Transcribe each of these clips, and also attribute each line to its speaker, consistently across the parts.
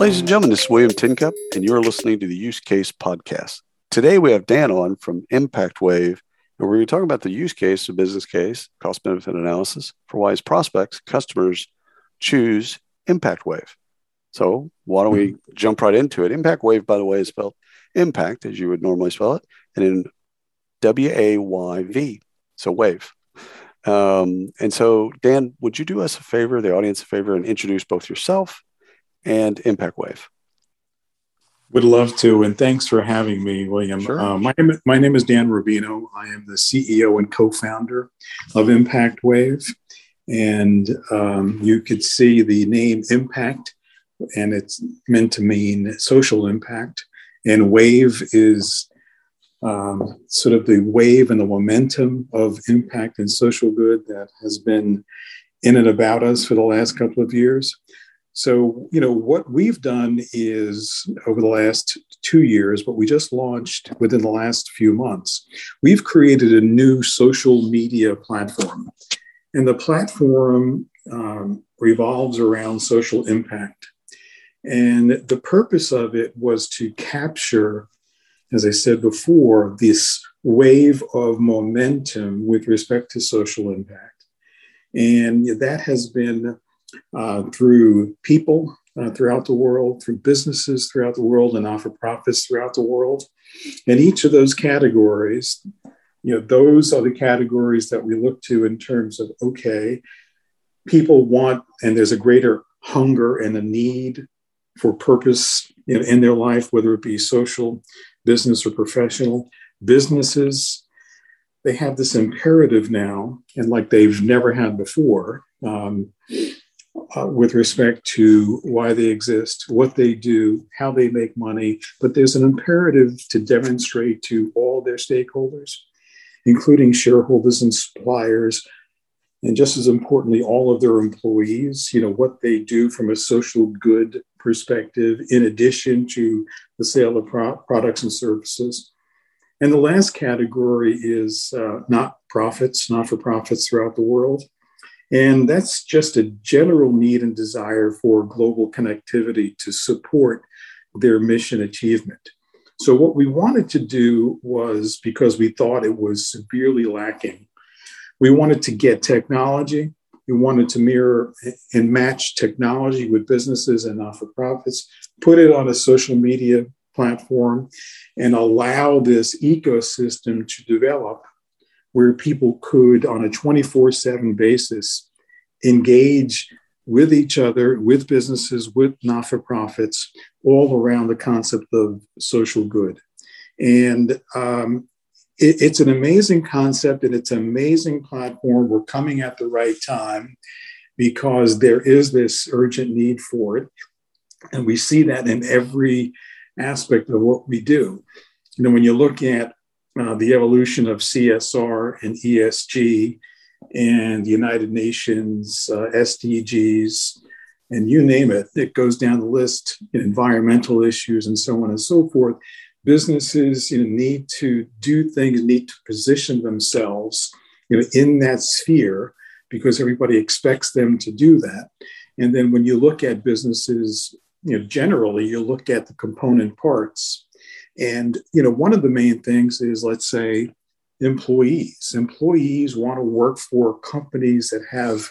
Speaker 1: Ladies and gentlemen, this is William Tincup, and you're listening to the Use Case Podcast. Today we have Dan on from ImpactWayv, and we're going to talk about the use case, the business case, cost benefit analysis for why his prospects, customers choose ImpactWayv. So why don't we jump right into it? ImpactWayv, by the way, is spelled impact as you would normally spell it, and in W A Y V, so wave. Um, and so, Dan, would you do us a favor, the audience a favor, and introduce both yourself and ImpactWayv.
Speaker 2: Would love to, and thanks for having me, William. Sure. Uh, my, name, my name is Dan Rubino. I am the CEO and co-founder of ImpactWayv, and um, you could see the name Impact, and it's meant to mean social impact. And Wave is um, sort of the wave and the momentum of impact and social good that has been in and about us for the last couple of years. So, you know, what we've done is over the last two years, but we just launched within the last few months, we've created a new social media platform. And the platform um, revolves around social impact. And the purpose of it was to capture, as I said before, this wave of momentum with respect to social impact. And that has been uh, through people uh, throughout the world, through businesses throughout the world, and not for profits throughout the world. And each of those categories, you know, those are the categories that we look to in terms of okay, people want, and there's a greater hunger and a need for purpose in, in their life, whether it be social, business, or professional. Businesses, they have this imperative now, and like they've never had before. Um, uh, with respect to why they exist, what they do, how they make money, but there's an imperative to demonstrate to all their stakeholders, including shareholders and suppliers, and just as importantly, all of their employees, you know, what they do from a social good perspective, in addition to the sale of pro- products and services. And the last category is uh, not profits, not for profits throughout the world. And that's just a general need and desire for global connectivity to support their mission achievement. So, what we wanted to do was because we thought it was severely lacking, we wanted to get technology, we wanted to mirror and match technology with businesses and not for profits, put it on a social media platform, and allow this ecosystem to develop where people could, on a 24 7 basis, engage with each other, with businesses, with not for profits, all around the concept of social good. And um, it, it's an amazing concept and it's an amazing platform. We're coming at the right time because there is this urgent need for it. And we see that in every aspect of what we do. You know, when you look at uh, the evolution of CSR and ESG and the United Nations, uh, SDGs, and you name it, it goes down the list, environmental issues and so on and so forth. Businesses you know, need to do things, need to position themselves you know, in that sphere because everybody expects them to do that. And then when you look at businesses, you know, generally, you look at the component parts. And you know, one of the main things is, let's say, employees. Employees want to work for companies that have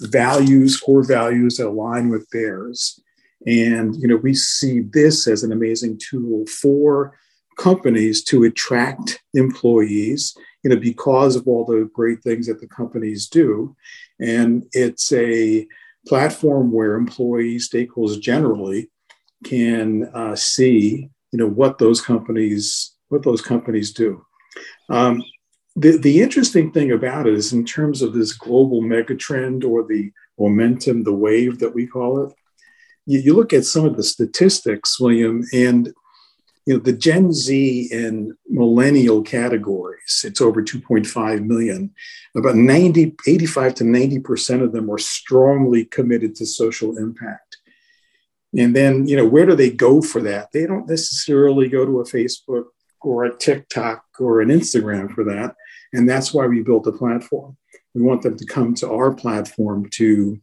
Speaker 2: values, core values that align with theirs. And you know, we see this as an amazing tool for companies to attract employees, you know, because of all the great things that the companies do. And it's a platform where employees, stakeholders generally, can uh, see, you know, what those companies what those companies do. Um, the, the interesting thing about it is, in terms of this global megatrend or the momentum, the wave that we call it, you, you look at some of the statistics, William, and you know, the Gen Z and millennial categories, it's over 2.5 million. About 90, 85 to 90% of them are strongly committed to social impact. And then, you know, where do they go for that? They don't necessarily go to a Facebook or a TikTok or an Instagram for that. And that's why we built a platform. We want them to come to our platform to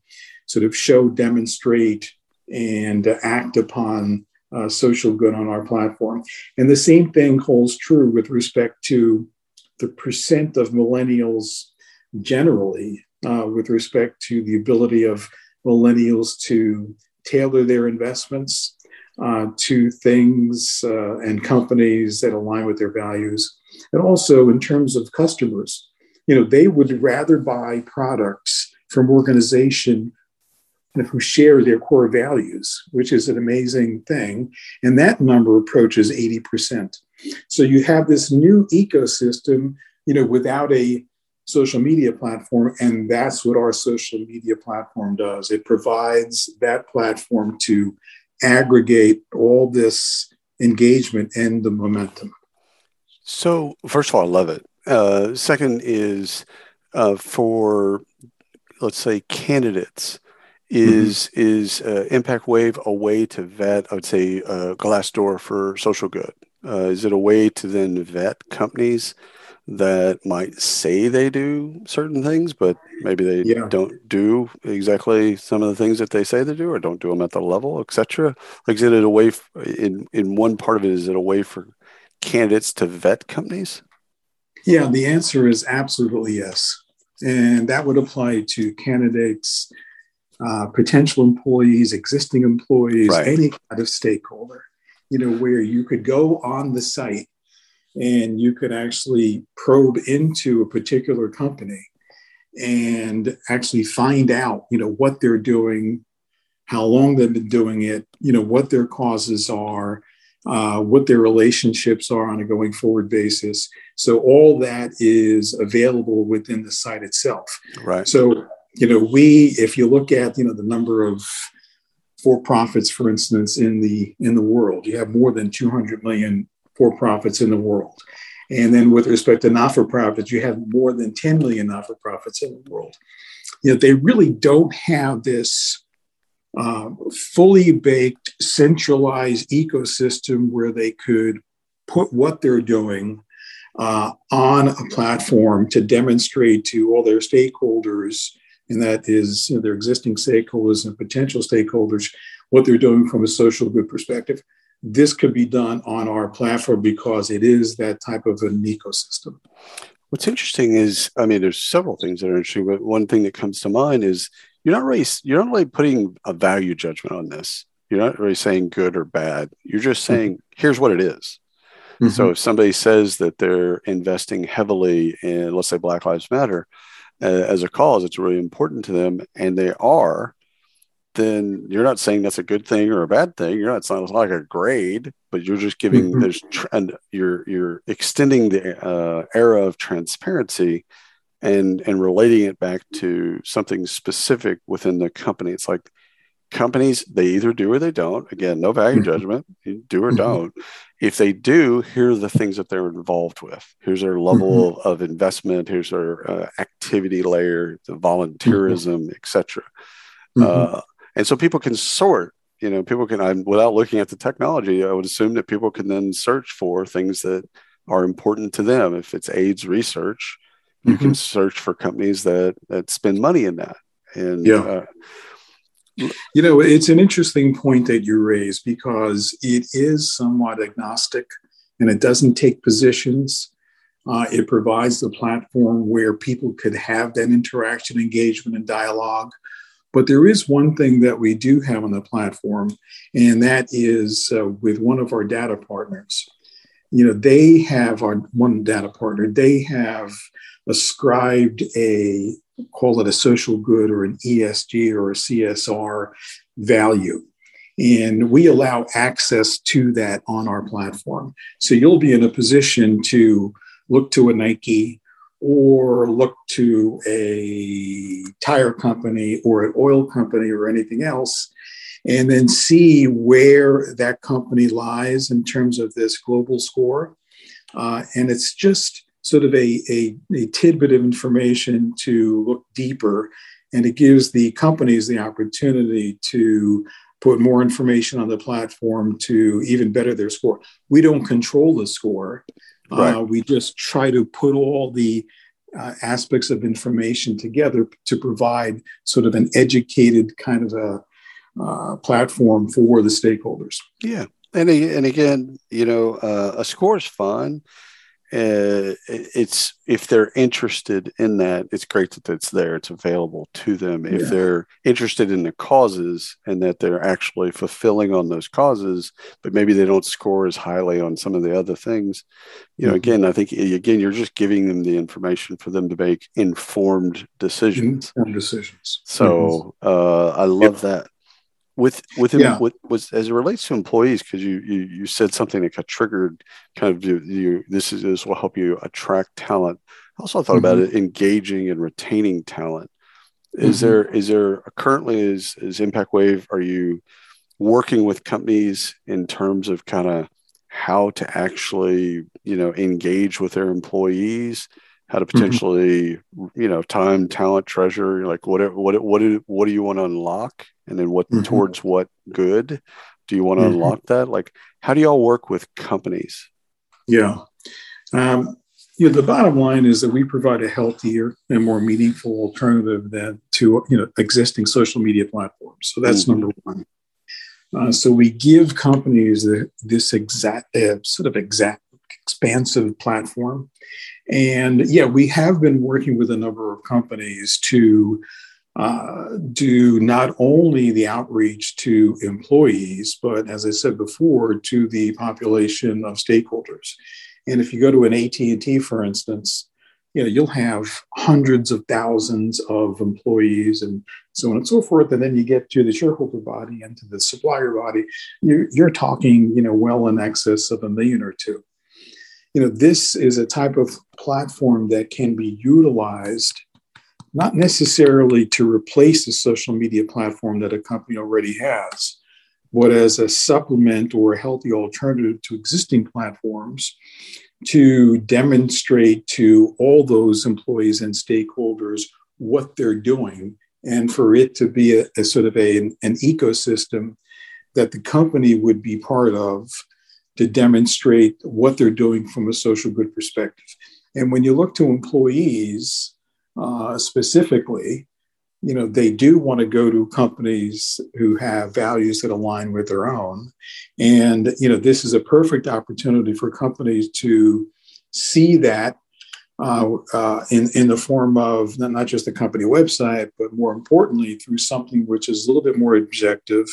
Speaker 2: sort of show, demonstrate, and act upon uh, social good on our platform. And the same thing holds true with respect to the percent of millennials generally, uh, with respect to the ability of millennials to tailor their investments uh, to things uh, and companies that align with their values. And also in terms of customers, you know, they would rather buy products from organization who share their core values, which is an amazing thing. And that number approaches 80%. So you have this new ecosystem, you know, without a social media platform. And that's what our social media platform does. It provides that platform to aggregate all this engagement and the momentum.
Speaker 1: So, first of all, I love it. Uh, second is uh, for, let's say, candidates is mm-hmm. is uh, ImpactWayv a way to vet? I would say uh, Glassdoor for social good. Uh, is it a way to then vet companies that might say they do certain things, but maybe they yeah. don't do exactly some of the things that they say they do, or don't do them at the level, etc. Like, is it a way in in one part of it? Is it a way for candidates to vet companies?
Speaker 2: Yeah, the answer is absolutely yes, and that would apply to candidates uh, potential employees, existing employees, right. any kind of stakeholder, you know, where you could go on the site and you could actually probe into a particular company and actually find out, you know, what they're doing, how long they've been doing it, you know, what their causes are, uh, what their relationships are on a going forward basis. So all that is available within the site itself.
Speaker 1: Right.
Speaker 2: So you know, we, if you look at, you know, the number of for-profits, for instance, in the in the world, you have more than 200 million for-profits in the world. And then with respect to not-for-profits, you have more than 10 million not-for-profits in the world. You know, they really don't have this uh, fully baked, centralized ecosystem where they could put what they're doing uh, on a platform to demonstrate to all their stakeholders and that is you know, their existing stakeholders and potential stakeholders what they're doing from a social good perspective. This could be done on our platform because it is that type of an ecosystem.
Speaker 1: What's interesting is, I mean, there's several things that are interesting, but one thing that comes to mind is you're not really you're not really putting a value judgment on this. You're not really saying good or bad. You're just mm-hmm. saying mm-hmm. here's what it is. Mm-hmm. So if somebody says that they're investing heavily in, let's say, Black Lives Matter, uh, as a cause, it's really important to them, and they are, then you're not saying that's a good thing or a bad thing. You're not saying it's like a grade, but you're just giving mm-hmm. there's and you're you're extending the uh, era of transparency and and relating it back to something specific within the company. It's like companies they either do or they don't again no value mm-hmm. judgment you do or mm-hmm. don't if they do here are the things that they're involved with here's their level mm-hmm. of investment here's their uh, activity layer the volunteerism mm-hmm. etc mm-hmm. uh, and so people can sort you know people can I'm, without looking at the technology i would assume that people can then search for things that are important to them if it's aids research you can search for companies that that spend money in that and
Speaker 2: yeah. Uh, you know, it's an interesting point that you raise because it is somewhat agnostic and it doesn't take positions. Uh, it provides the platform where people could have that interaction, engagement, and dialogue. But there is one thing that we do have on the platform, and that is uh, with one of our data partners. You know, they have our one data partner, they have ascribed a call it a social good or an ESG or a CSR value. And we allow access to that on our platform. So you'll be in a position to look to a Nike or look to a tire company or an oil company or anything else and then see where that company lies in terms of this global score. Uh, and it's just sort of a, a, a tidbit of information to look deeper, and it gives the companies the opportunity to put more information on the platform to even better their score. We don't control the score. Right. Uh, we just try to put all the uh, aspects of information together to provide sort of an educated kind of a uh, platform for the stakeholders.
Speaker 1: Yeah, and and again, you know, uh, a score is fun. Uh, it's if they're interested in that, it's great that it's there. It's available to them. If yeah. they're interested in the causes and that they're actually fulfilling on those causes, but maybe they don't score as highly on some of the other things, you know, mm-hmm. again, I think again you're just giving them the information for them to make informed decisions.
Speaker 2: Informed decisions.
Speaker 1: So mm-hmm. uh, I love yep. that with with him yeah. with was as it relates to employees because you, you you said something that got triggered kind of you, you this is this will help you attract talent i also thought mm-hmm. about it engaging and retaining talent is mm-hmm. there is there currently is is ImpactWayv are you working with companies in terms of kind of how to actually you know engage with their employees how to mm-hmm. potentially mm-hmm. you know time talent treasure like what what what do, what do you want to unlock and then what mm-hmm. towards what good do you want to mm-hmm. unlock that like how do y'all work with companies
Speaker 2: yeah um, you know, the bottom line is that we provide a healthier and more meaningful alternative than to you know existing social media platforms. So that's mm-hmm. number one. Uh, so we give companies the, this exact uh, sort of exact expansive platform, and yeah, we have been working with a number of companies to uh, do not only the outreach to employees, but as I said before, to the population of stakeholders. And if you go to an AT&T, for instance, you know, you'll have hundreds of thousands of employees and so on and so forth. And then you get to the shareholder body and to the supplier body, you're, you're talking, you know, well in excess of a million or two. You know, this is a type of platform that can be utilized not necessarily to replace a social media platform that a company already has, but as a supplement or a healthy alternative to existing platforms to demonstrate to all those employees and stakeholders what they're doing and for it to be a, a sort of a, an ecosystem that the company would be part of to demonstrate what they're doing from a social good perspective. And when you look to employees, uh, specifically, you know, they do want to go to companies who have values that align with their own. And, you know, this is a perfect opportunity for companies to see that uh, uh, in, in the form of not, not just the company website, but more importantly, through something which is a little bit more objective.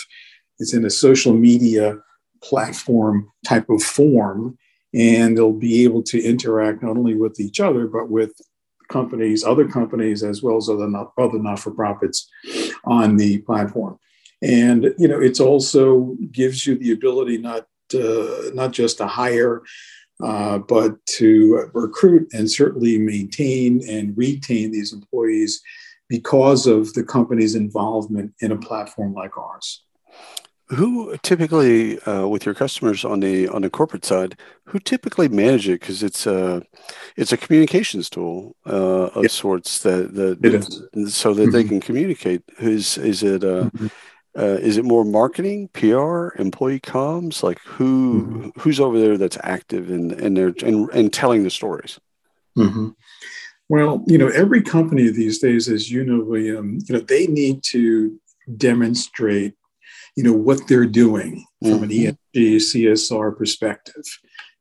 Speaker 2: It's in a social media platform type of form, and they'll be able to interact not only with each other, but with companies, other companies, as well as other not, other not-for-profits on the platform. And you know, it's also gives you the ability not uh, not just to hire, uh, but to recruit and certainly maintain and retain these employees because of the company's involvement in a platform like ours
Speaker 1: who typically uh, with your customers on the on the corporate side who typically manage it because it's a it's a communications tool uh, of sorts that that so that mm-hmm. they can communicate is is it uh, mm-hmm. Uh, is it more marketing pr employee comms like who mm-hmm. who's over there that's active in in their and, and telling the stories
Speaker 2: mm-hmm. well you know every company these days as you know william you know they need to demonstrate you know what they're doing from mm-hmm. an ESG CSR perspective.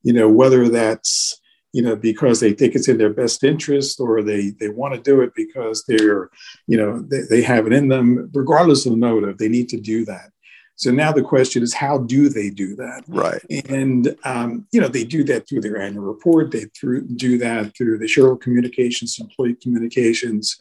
Speaker 2: You know whether that's you know because they think it's in their best interest or they they want to do it because they're you know they, they have it in them regardless of the motive they need to do that so now the question is how do they do that
Speaker 1: right
Speaker 2: and um, you know they do that through their annual report they through, do that through the shareholder communications employee communications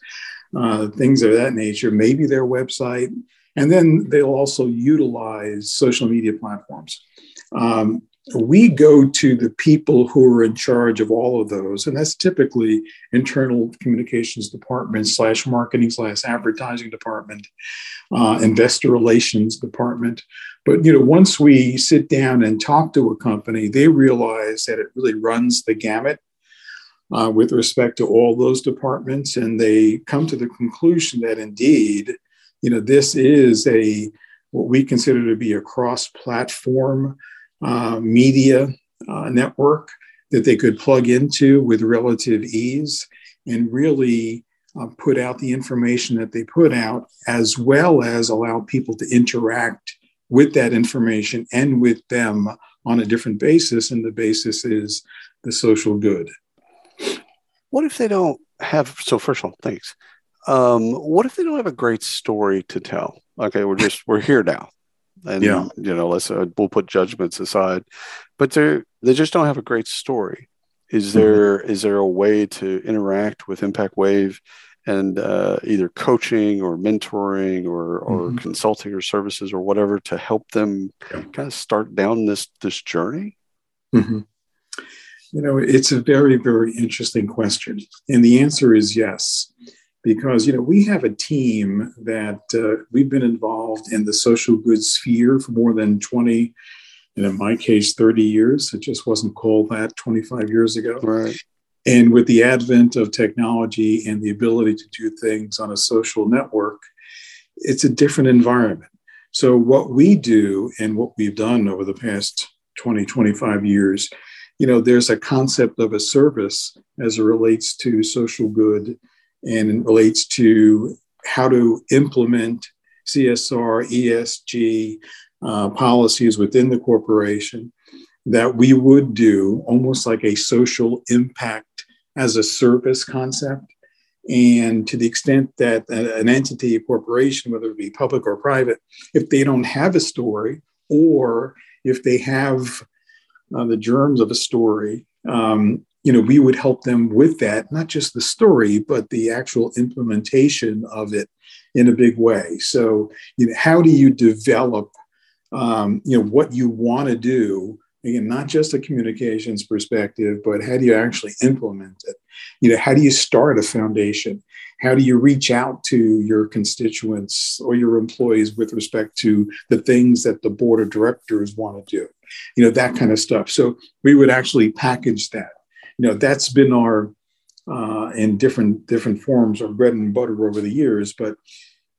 Speaker 2: uh, things of that nature maybe their website and then they'll also utilize social media platforms. Um, we go to the people who are in charge of all of those, and that's typically internal communications department slash marketing slash advertising department, uh, investor relations department. But you know, once we sit down and talk to a company, they realize that it really runs the gamut uh, with respect to all those departments, and they come to the conclusion that indeed, you know, this is a what we consider to be a cross-platform uh, media uh, network that they could plug into with relative ease and really uh, put out the information that they put out, as well as allow people to interact with that information and with them on a different basis. And the basis is the social good.
Speaker 1: What if they don't have? So, first of all, thanks. Um, what if they don't have a great story to tell? Okay, we're just we're here now and yeah. you know let's uh, we'll put judgments aside but they they just don't have a great story is mm-hmm. there mm-hmm. is there a way to interact with ImpactWayv and uh, either coaching or mentoring or, or mm-hmm. consulting or services or whatever to help them yeah. kind of start down this this journey
Speaker 2: mm-hmm. you know it's a very very interesting question and the answer is yes because you know we have a team that uh, we've been involved in the social good sphere for more than 20 and in my case 30 years. It just wasn't called that 25 years ago.
Speaker 1: Right.
Speaker 2: And with the advent of technology and the ability to do things on a social network it's a different environment. So what we do and what we've done over the past 20 25 years you know there's a concept of a service as it relates to social good and relates to how to implement CSR, ESG uh, policies within the corporation that we would do almost like a social impact as a service concept. And to the extent that an entity, a corporation, whether it be public or private, if they don't have a story or if they have uh, the germs of a story, um, you know, we would help them with that, not just the story, but the actual implementation of it in a big way. So, you know, how do you develop, um, you know, what you want to do? Again, not just a communications perspective, but how do you actually implement it? You know, how do you start a foundation? How do you reach out to your constituents or your employees with respect to the things that the board of directors want to do? You know, that kind of stuff. So we would actually package that you know that's been our uh, in different different forms our bread and butter over the years but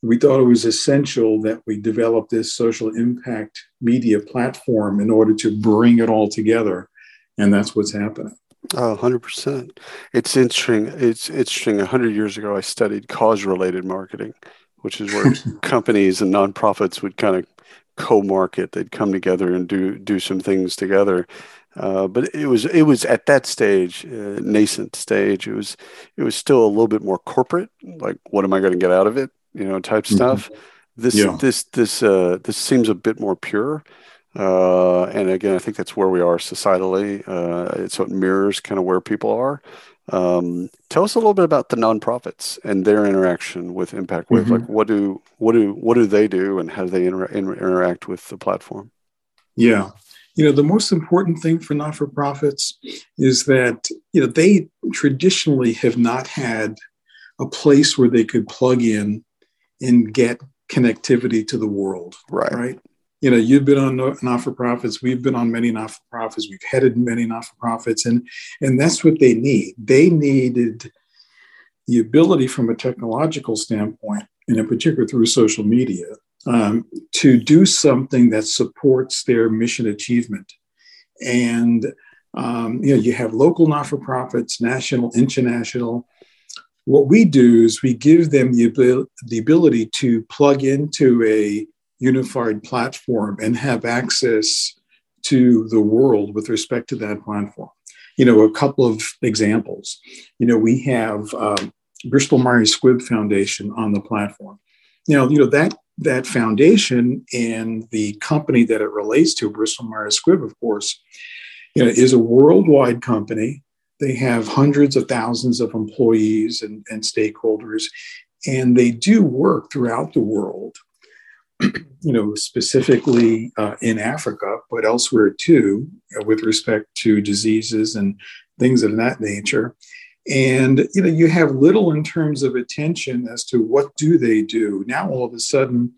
Speaker 2: we thought it was essential that we develop this social impact media platform in order to bring it all together and that's what's happening
Speaker 1: Oh, 100%. It's interesting. It's interesting. 100 years ago, I studied cause related marketing, which is where companies and nonprofits would kind of co market. They'd come together and do, do some things together. Uh, but it was it was at that stage, uh, nascent stage. It was it was still a little bit more corporate. Like, what am I going to get out of it? You know, type mm-hmm. stuff. This yeah. this this uh, this seems a bit more pure. Uh, and again, I think that's where we are societally. Uh, so it mirrors kind of where people are. Um, tell us a little bit about the nonprofits and their interaction with ImpactWayv. Mm-hmm. Like, what do what do what do they do, and how do they inter- interact with the platform?
Speaker 2: Yeah, you know the most important thing for not-for-profits is that you know they traditionally have not had a place where they could plug in and get connectivity to the world
Speaker 1: right.
Speaker 2: right? You know you've been on not-for-profits we've been on many not-for-profits we've headed many not-for-profits and and that's what they need. They needed the ability from a technological standpoint and in particular through social media um, to do something that supports their mission achievement. And um, you know, you have local not-for-profits, national, international. What we do is we give them the, the ability to plug into a unified platform and have access to the world with respect to that platform. You know, a couple of examples. You know, we have um, Bristol Myers Squibb Foundation on the platform. Now, you know that that foundation and the company that it relates to, Bristol Myers Squibb, of course, you know, is a worldwide company. They have hundreds of thousands of employees and, and stakeholders, and they do work throughout the world. you know, specifically uh, in Africa, but elsewhere too. with respect to diseases and things of that nature. And you know, you have little in terms of attention as to what do they do. Now all of a sudden,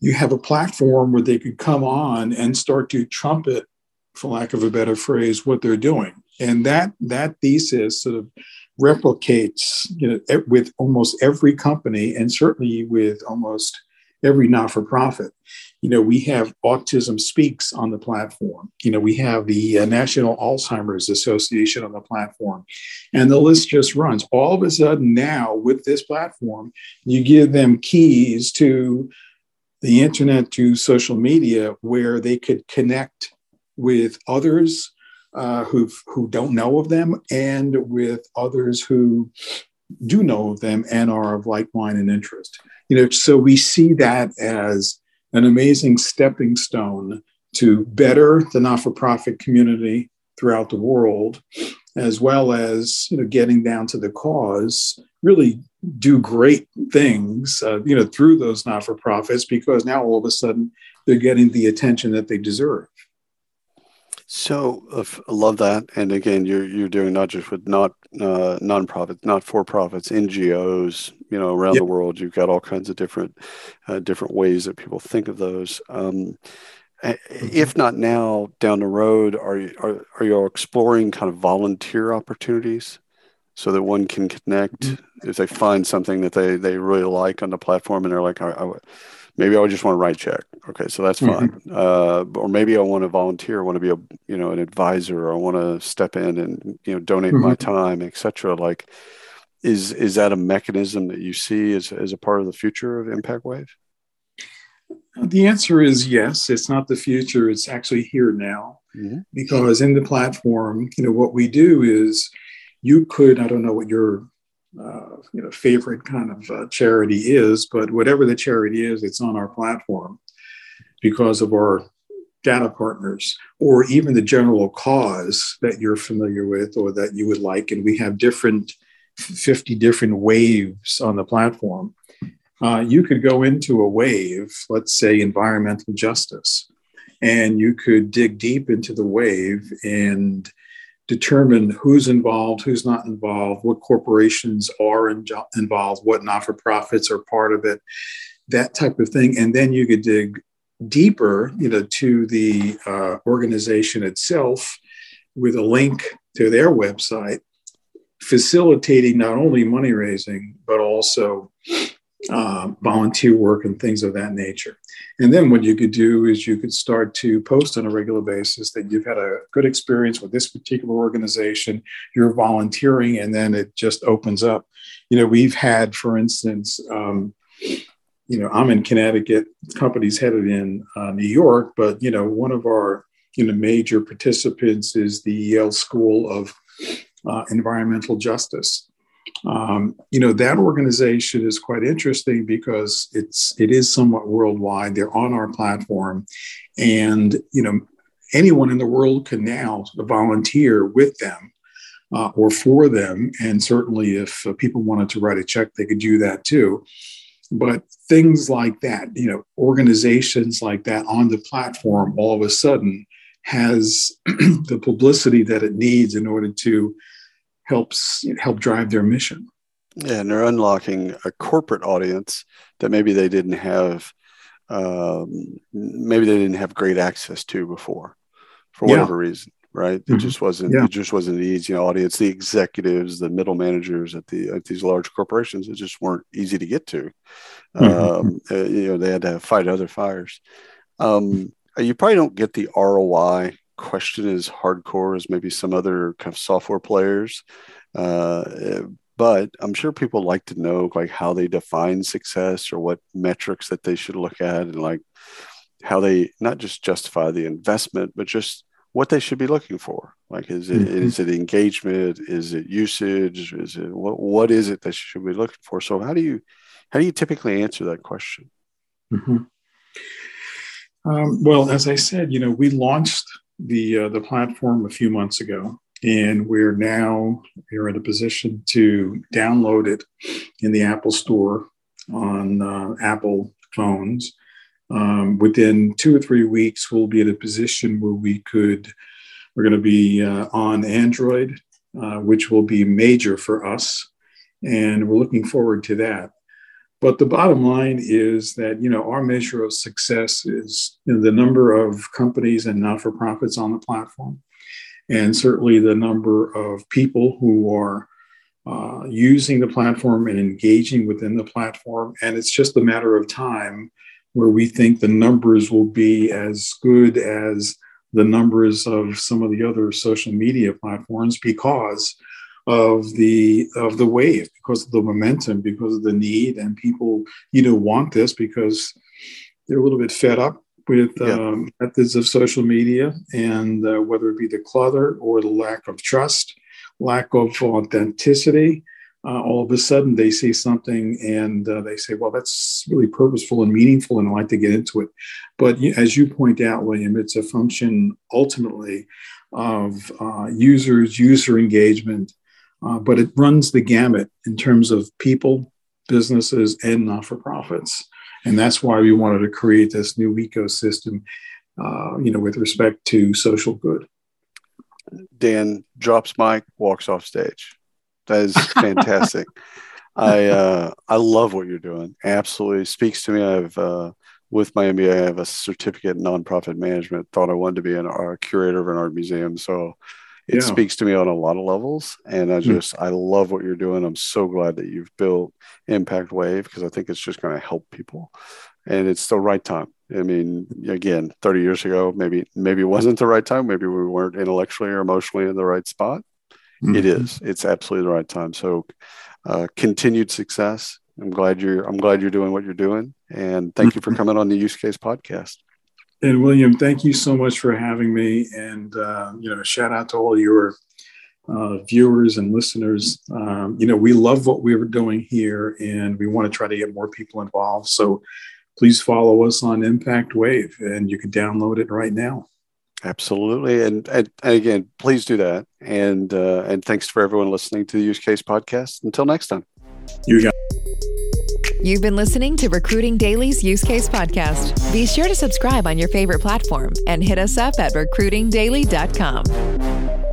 Speaker 2: you have a platform where they could come on and start to trumpet, for lack of a better phrase, what they're doing. And that that thesis sort of replicates, you know, with almost every company and certainly with almost every not-for-profit. You know, we have Autism Speaks on the platform. You know, we have the uh, National Alzheimer's Association on the platform, and the list just runs. All of a sudden, now with this platform, you give them keys to the internet, to social media, where they could connect with others uh, who who don't know of them, and with others who do know of them and are of like mind and interest. You know, so we see that as an amazing stepping stone to better the not-for-profit community throughout the world, as well as you know getting down to the cause. Really do great things, uh, you know, through those not-for-profits because now all of a sudden they're getting the attention that they deserve.
Speaker 1: So uh, I love that, and again, you're you're doing not just with not uh, nonprofits, not for profits, NGOs, you know, around yep. the world. You've got all kinds of different uh, different ways that people think of those. Um, mm-hmm. if not now, down the road, are you are, are you exploring kind of volunteer opportunities so that one can connect mm-hmm. if they find something that they they really like on the platform and they're like, I, I maybe I just want to write check. Okay, so that's fine. Mm-hmm. Uh, or maybe I want to volunteer, I want to be a you know an advisor, or I want to step in and you know donate mm-hmm. my time, etc. Like, is is that a mechanism that you see as as a part of the future of ImpactWayv?
Speaker 2: The answer is yes. It's not the future; it's actually here now. Mm-hmm. Because in the platform, you know, what we do is you could I don't know what your uh, you know favorite kind of uh, charity is, but whatever the charity is, it's on our platform because of our data partners or even the general cause that you're familiar with or that you would like. And we have different 50 different waves on the platform. Uh, you could go into a wave, let's say environmental justice, and you could dig deep into the wave and determine who's involved, who's not involved, what corporations are in, involved, what not for profits are part of it, that type of thing. And then you could dig deeper, you know, to the uh, organization itself with a link to their website, facilitating not only money raising, but also uh, volunteer work and things of that nature. And then what you could do is you could start to post on a regular basis that you've had a good experience with this particular organization, you're volunteering, and then it just opens up. You know, we've had, for instance, um, you know, I'm in Connecticut, company's headed in uh, New York, but, you know, one of our, you know, major participants is the Yale School of uh, Environmental Justice um, you know that organization is quite interesting because it's it is somewhat worldwide. They're on our platform. And you know anyone in the world can now volunteer with them uh, or for them. And certainly if uh, people wanted to write a check they could do that too. But things like that you know organizations like that on the platform all of a sudden has the publicity that it needs in order to helps help drive their mission.
Speaker 1: Yeah, and they're unlocking a corporate audience that maybe they didn't have, um, maybe they didn't have great access to before, for whatever yeah. reason. Right? Mm-hmm. It just wasn't. Yeah. It just wasn't the easy audience. The executives, the middle managers at the at these large corporations, it just weren't easy to get to. Mm-hmm. Um, uh, you know, they had to fight other fires. Um, you probably don't get the ROI question as hardcore as maybe some other kind of software players. Uh, but I'm sure people like to know like how they define success or what metrics that they should look at and like how they not just justify the investment, but just what they should be looking for. Like, is it mm-hmm. is it engagement? Is it usage? Is it what what is it that you should be looking for? So how do you how do you typically answer that question?
Speaker 2: Mm-hmm. Um, well, as I said, you know, we launched the uh, the platform a few months ago, and we're now we're in a position to download it in the Apple Store on uh, Apple phones. um, within two or three weeks, we'll be in a position where we could, we're going to be uh, on Android, uh, which will be major for us. And we're looking forward to that. But the bottom line is that, you know, our measure of success is the number of companies and not for profits on the platform, and certainly the number of people who are uh, using the platform and engaging within the platform. And it's just a matter of time where we think the numbers will be as good as the numbers of some of the other social media platforms because of the of the wave because of the momentum because of the need and people you know want this because they're a little bit fed up with yeah. um, methods of social media and uh, whether it be the clutter or the lack of trust lack of authenticity uh, all of a sudden they see something and uh, they say, well, that's really purposeful and meaningful, and I like to get into it. But as you point out, William, it's a function ultimately of uh, users, user engagement, uh, but it runs the gamut in terms of people, businesses, and not for profits. And that's why we wanted to create this new ecosystem, uh, you know, with respect to social good.
Speaker 1: Dan drops mic, walks off stage. That is fantastic. I uh, I love what you're doing. Absolutely speaks to me. I've uh, with my MBA, I have a certificate in nonprofit management. Thought I wanted to be an art curator of an art museum, so it yeah. speaks to me on a lot of levels. And I hmm. just mm. I love what you're doing. I'm so glad that you've built ImpactWayv because I think it's just going to help people, and it's the right time. I mean, again, 30 years ago, maybe maybe it wasn't the right time. Maybe we weren't intellectually or emotionally in the right spot. Mm-hmm. It is. It's absolutely the right time. So, uh, continued success. I'm glad you're. I'm glad you're doing what you're doing, and thank you for mm-hmm. coming on the Use Case Podcast.
Speaker 2: And William, thank you so much for having me. And uh, you know, shout out to all your uh, viewers and listeners. Um, you know, we love what we're doing here, and we want to try to get more people involved. So, please follow us on ImpactWayv, and you can download it right now.
Speaker 1: Absolutely, and, and, and again, please do that. And uh, and thanks for everyone listening to the Use Case Podcast. Until next time,
Speaker 2: you got.
Speaker 3: You've been listening to Recruiting Daily's Use Case Podcast. Be sure to subscribe on your favorite platform and hit us up at recruitingdaily.com.